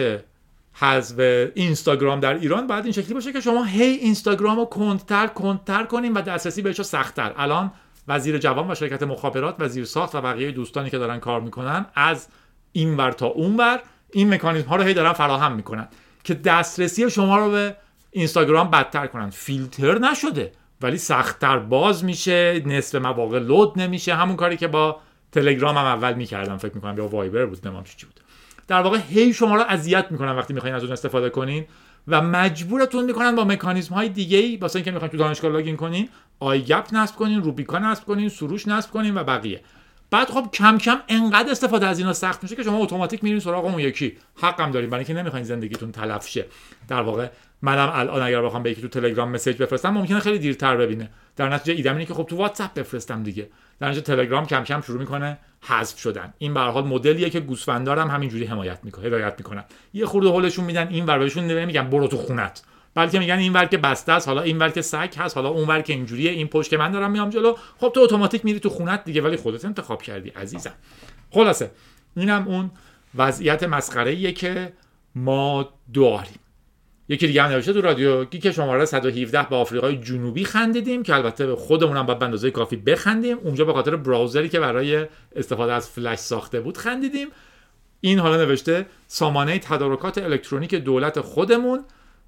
حذف اینستاگرام در ایران باید این شکلی باشه که شما هی اینستاگرام رو کندتر کندتر کنیم و دسترسی بهش سختتر. الان وزیر جوان و شرکت مخابرات و ساخت و بقیه دوستانی که دارن کار می‌کنن از این ور تا اون ور این مکانیزم ها رو هی دارن فراهم می‌کنن که دسترسی شما رو به اینستاگرام بدتر کنن. فیلتر نشده ولی سختتر باز میشه نصف مواقع لود نمیشه. همون کاری که با تلگرام هم اول می‌کردم فکر می‌کنم یا وایبر بود نمام چی بود. در واقع هی شما رو اذیت می‌کنن وقتی می‌خواین از اون استفاده کنین و مجبورتون می‌کنن با مکانیزم های دیگه ای واسه اینکه می‌خواین تو دانشگاه لاگین کنین آیگپ نصب کنین روبیکا نصب کنین سروش نصب کنین و بقیه. بعد خب کم کم انقدر استفاده از اینا سخت میشه که شما اتوماتیک میرین سراغ اون یکی. حقم دارین برای اینکه نمی‌خواین زندگیتون تلف شه. در واقع منم الان اگر بخوام به یکی تو تلگرام مسیج بفرستم ممکنه خیلی دیرتر ببینه. در نتیجه ایدم اینه که خب تو واتساپ بفرستم دیگه. در نتیجه تلگرام کم کم شروع می‌کنه حذف شدن. این به حال مدلیه که گوسفندارم همینجوری حمایت می‌کنه هدایت می‌کنن یه خورده هولشون میدن این ور بهشون نمیگن برو تو خونت. بلکه میگن این ور که بسته است حالا این ور که سگ هست حالا اون ور که اینجوریه این پشت که من دارم میام جلو. خب تو اتوماتیک میری تو خونت دیگه ولی خودت انتخاب کردی عزیزم. خلاصه اینم اون وضعیت مسخره که ما داریم. یکی دیگه هم نوشته تو رادیو که شماره 117 به آفریقای جنوبی خندیدیم که البته خودمون هم باید به کافی بخندیم. اونجا به خاطر browser ی که برای استفاده از فلش ساخته بود خندیدیم. این حالا نوشته سامانه تدارکات الکترونیک دولت خودمون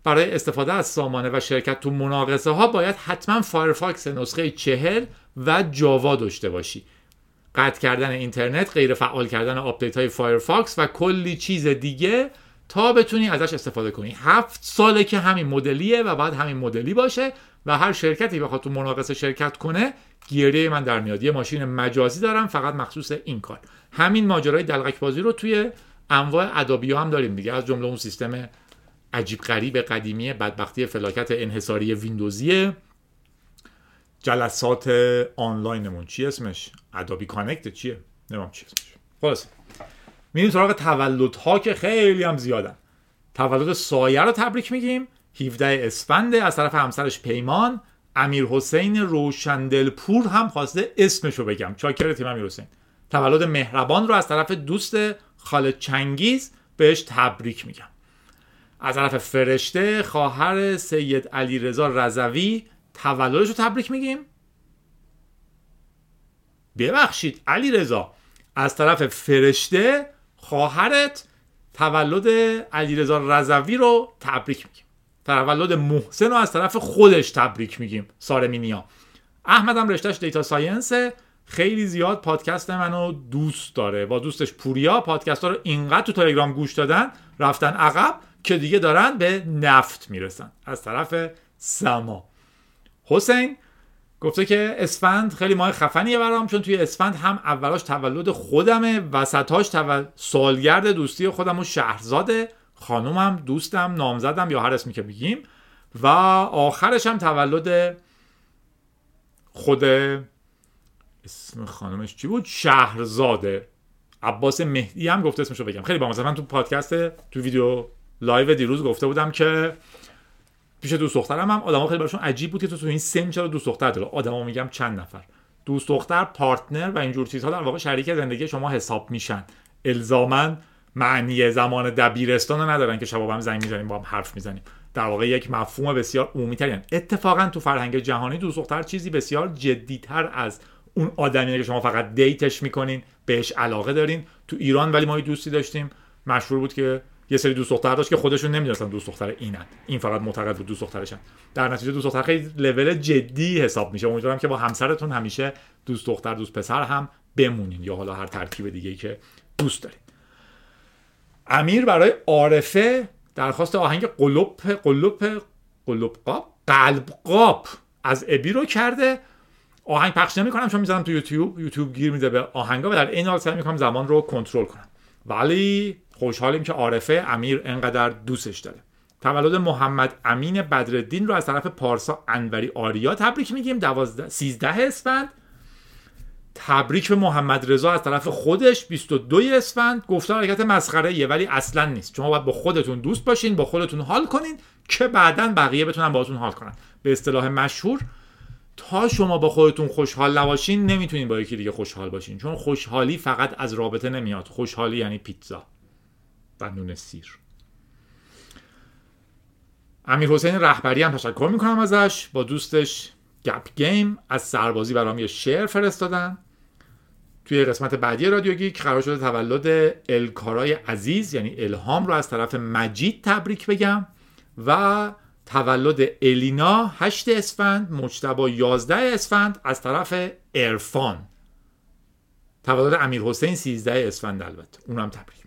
برای استفاده از سامانه و شرکت تو مناقصه ها باید حتما Firefox نسخه چهل و Java داشته باشی. قطع کردن اینترنت غیر فعال کردن آپدیت های Firefox و کلی چیز دیگه تا بتونی ازش استفاده کنی. هفت ساله که همین مدلیه و بعد همین مدلی باشه و هر شرکتی بخواد تو مناقصه شرکت کنه گیره من در میاد. یه ماشین مجازی دارم فقط مخصوص این کار. همین ماجرای دلقک بازی رو توی انواع ادابی هم داریم دیگه. از جمله اون سیستم عجیب غریب قدیمی بدبختی فلاکت انحصاری ویندوزی جلسات آنلاینمون چی اسمش؟ ادابی کانکت چیه؟ نمام چی اسمش. خلاص میریم سراغ تولدها که خیلی هم زیادن. تولد سایه رو تبریک میگیم. 17 اسفند از طرف همسرش پیمان. امیر حسین روشندلپور هم خواسته اسمشو بگم. چاکر تیم امیر حسین تولد مهربان رو از طرف دوست خالد چنگیز بهش تبریک میگم. از طرف فرشته خواهر سید علی رضا رضوی تولدش رو تبریک میگیم. ببخشید علی رضا از طرف فرشته خواهرت تولد علیرضا رضوی رو تبریک میگیم. تولد محسن رو از طرف خودش تبریک میگیم. سارمینیا احمدم رشتهش data science. خیلی زیاد پادکست منو دوست داره. با دوستش پوریا پادکست ها رو اینقدر تو تلگرام گوش دادن رفتن عقب. که دیگه دارن به نفت می‌رسن. از طرف سما. حسین گفته که اسفند خیلی ماه خفنیه برام چون توی اسفند هم اولاش تولد خودمه وسطاش تول... سالگرد دوستی خودم و شهرزاده خانومم دوستم نامزدم یا هر اسمی که بگیم. و آخرش هم تولد خود اسم خانمش چی بود؟ شهرزاده. عباس مهدی هم گفته اسمشو بگم. خیلی با من تو پادکست تو ویدیو live دیروز گفته بودم که پیش دوست دخترم هم آدما خیلی براشون عجیب بود که تو تو این سن چرا دوست دختر داره؟ آدما میگم چند نفر. دوست دختر partner و اینجور چیزها در واقع شریک زندگی شما حساب میشن. الزاما معنی زمان دبیرستان رو ندارن که شبا با هم زنگ می‌زنیم با هم حرف می‌زنیم. در واقع یک مفهوم بسیار عمومی ترین اتفاقا تو فرهنگ جهانی دوست دختر چیزی بسیار جدیتر از اون آدمی که شما فقط date ش می‌کنین بهش علاقه دارین. تو ایران ولی ما دوستی داشتیم. مشهور بود که یه سری دوست دختر داشت که خودشون نمی‌دونستن دوست دختر اینن. این فقط معتقد بود دوست دخترشن. در نتیجه دوست دختر خیلی لول جدی حساب میشه. امیدوارم که با همسرتون همیشه دوست دختر دوست پسر هم بمونین یا حالا هر ترکیب دیگه که دوست دارین. امیر برای عارفه درخواست آهنگ قلوب قلوب قلوب قاب قلب قاب از ابی رو کرده. آهنگ پخش نمی‌کنم چون می‌ذارم تو یوتیوب. یوتیوب گیر میده به آهنگا و در این حال سعی می‌کنم زمان رو کنترل کنم. ولی خوشحالیم که عارفه امیر انقدر دوستش داره. تولد محمد امین بدردین رو از طرف پارسا انوری آریا تبریک میگیم. 12 13 اسفند. تبریک به محمد رضا از طرف خودش. 22 اسفند. گفتار حرکت مسخره ایه ولی اصلا نیست. شما باید با خودتون دوست باشین با خودتون حال کنین که بعدا بقیه بتونن باهاتون حال کنن. به اصطلاح مشهور تا شما با خودتون خوشحال نباشین نمی‌تونین با یکی دیگه خوشحال باشین. چون خوشحالی فقط از رابطه نمیاد. خوشحالی یعنی پیتزا. و نون سیر امیر حسین رهبری هم تشکر می‌کنم ازش. با دوستش گپ گیم از سربازی برام یه شعر فرستادن. توی قسمت بعدی رادیو گیک قرار شده تولد الکارای عزیز یعنی الهام رو از طرف مجید تبریک بگم و تولد الینا 8 اسفند مجتبا 11 اسفند از طرف ارفان تولد امیر حسین 13 اسفند البته. اونم تبریک.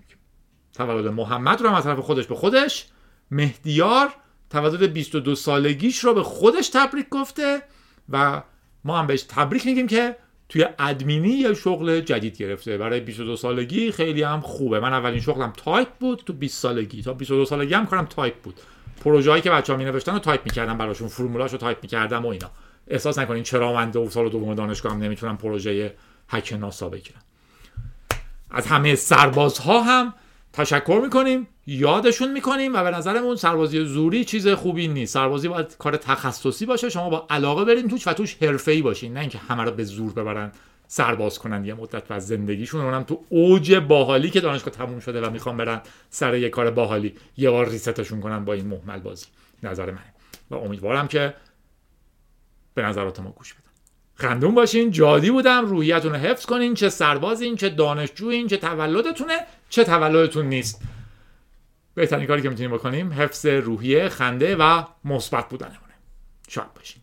تولد محمد رو هم از طرف خودش به خودش مهدیار تولد 22 سالگیش رو به خودش تبریک گفته و ما هم بهش تبریک میگیم که توی ادمینی یه شغل جدید گرفته. برای 22 سالگی خیلی هم خوبه. من اولین شغلم تایپ بود تو 20 سالگی. تا 22 سالگی هم کارم تایپ بود. پروژه‌ای که بچه‌ها می نوشتن رو تایپ می‌کردم براشون فرمولاشو تایپ می‌کردم و اینا. احساس نکنین چرا من دو سال دوم دانشگاه هم نمی‌تونم پروژه هک ناسا بگیرم. از همه سربازها هم تشکر می‌کنیم یادشون می‌کنیم و به نظرمون سربازی زوری چیز خوبی نیست. سربازی باید کار تخصصی باشه. شما با علاقه برین توش و توش حرفه‌ای باشین. نه اینکه همه رو به زور ببرن سرباز کنن یه مدت و زندگیشون. اونم تو اوج باحالی که دانشگاه تموم شده و می‌خوام برن سر یه کار باحالی یه بار ریستشون کنن با این محمل بازی. نظر منه و امیدوارم که به نظرات ما گوش بدن. خندون باشین. جادی بودم. روحیتون رو حفظ کنین. چه سربازین چه دانشجوین چه تولدتونه. چه تولدتون نیست. بهترین کاری که می‌تونیم بکنیم حفظ روحیه خنده و مثبت بودنمونه. شاد باشین.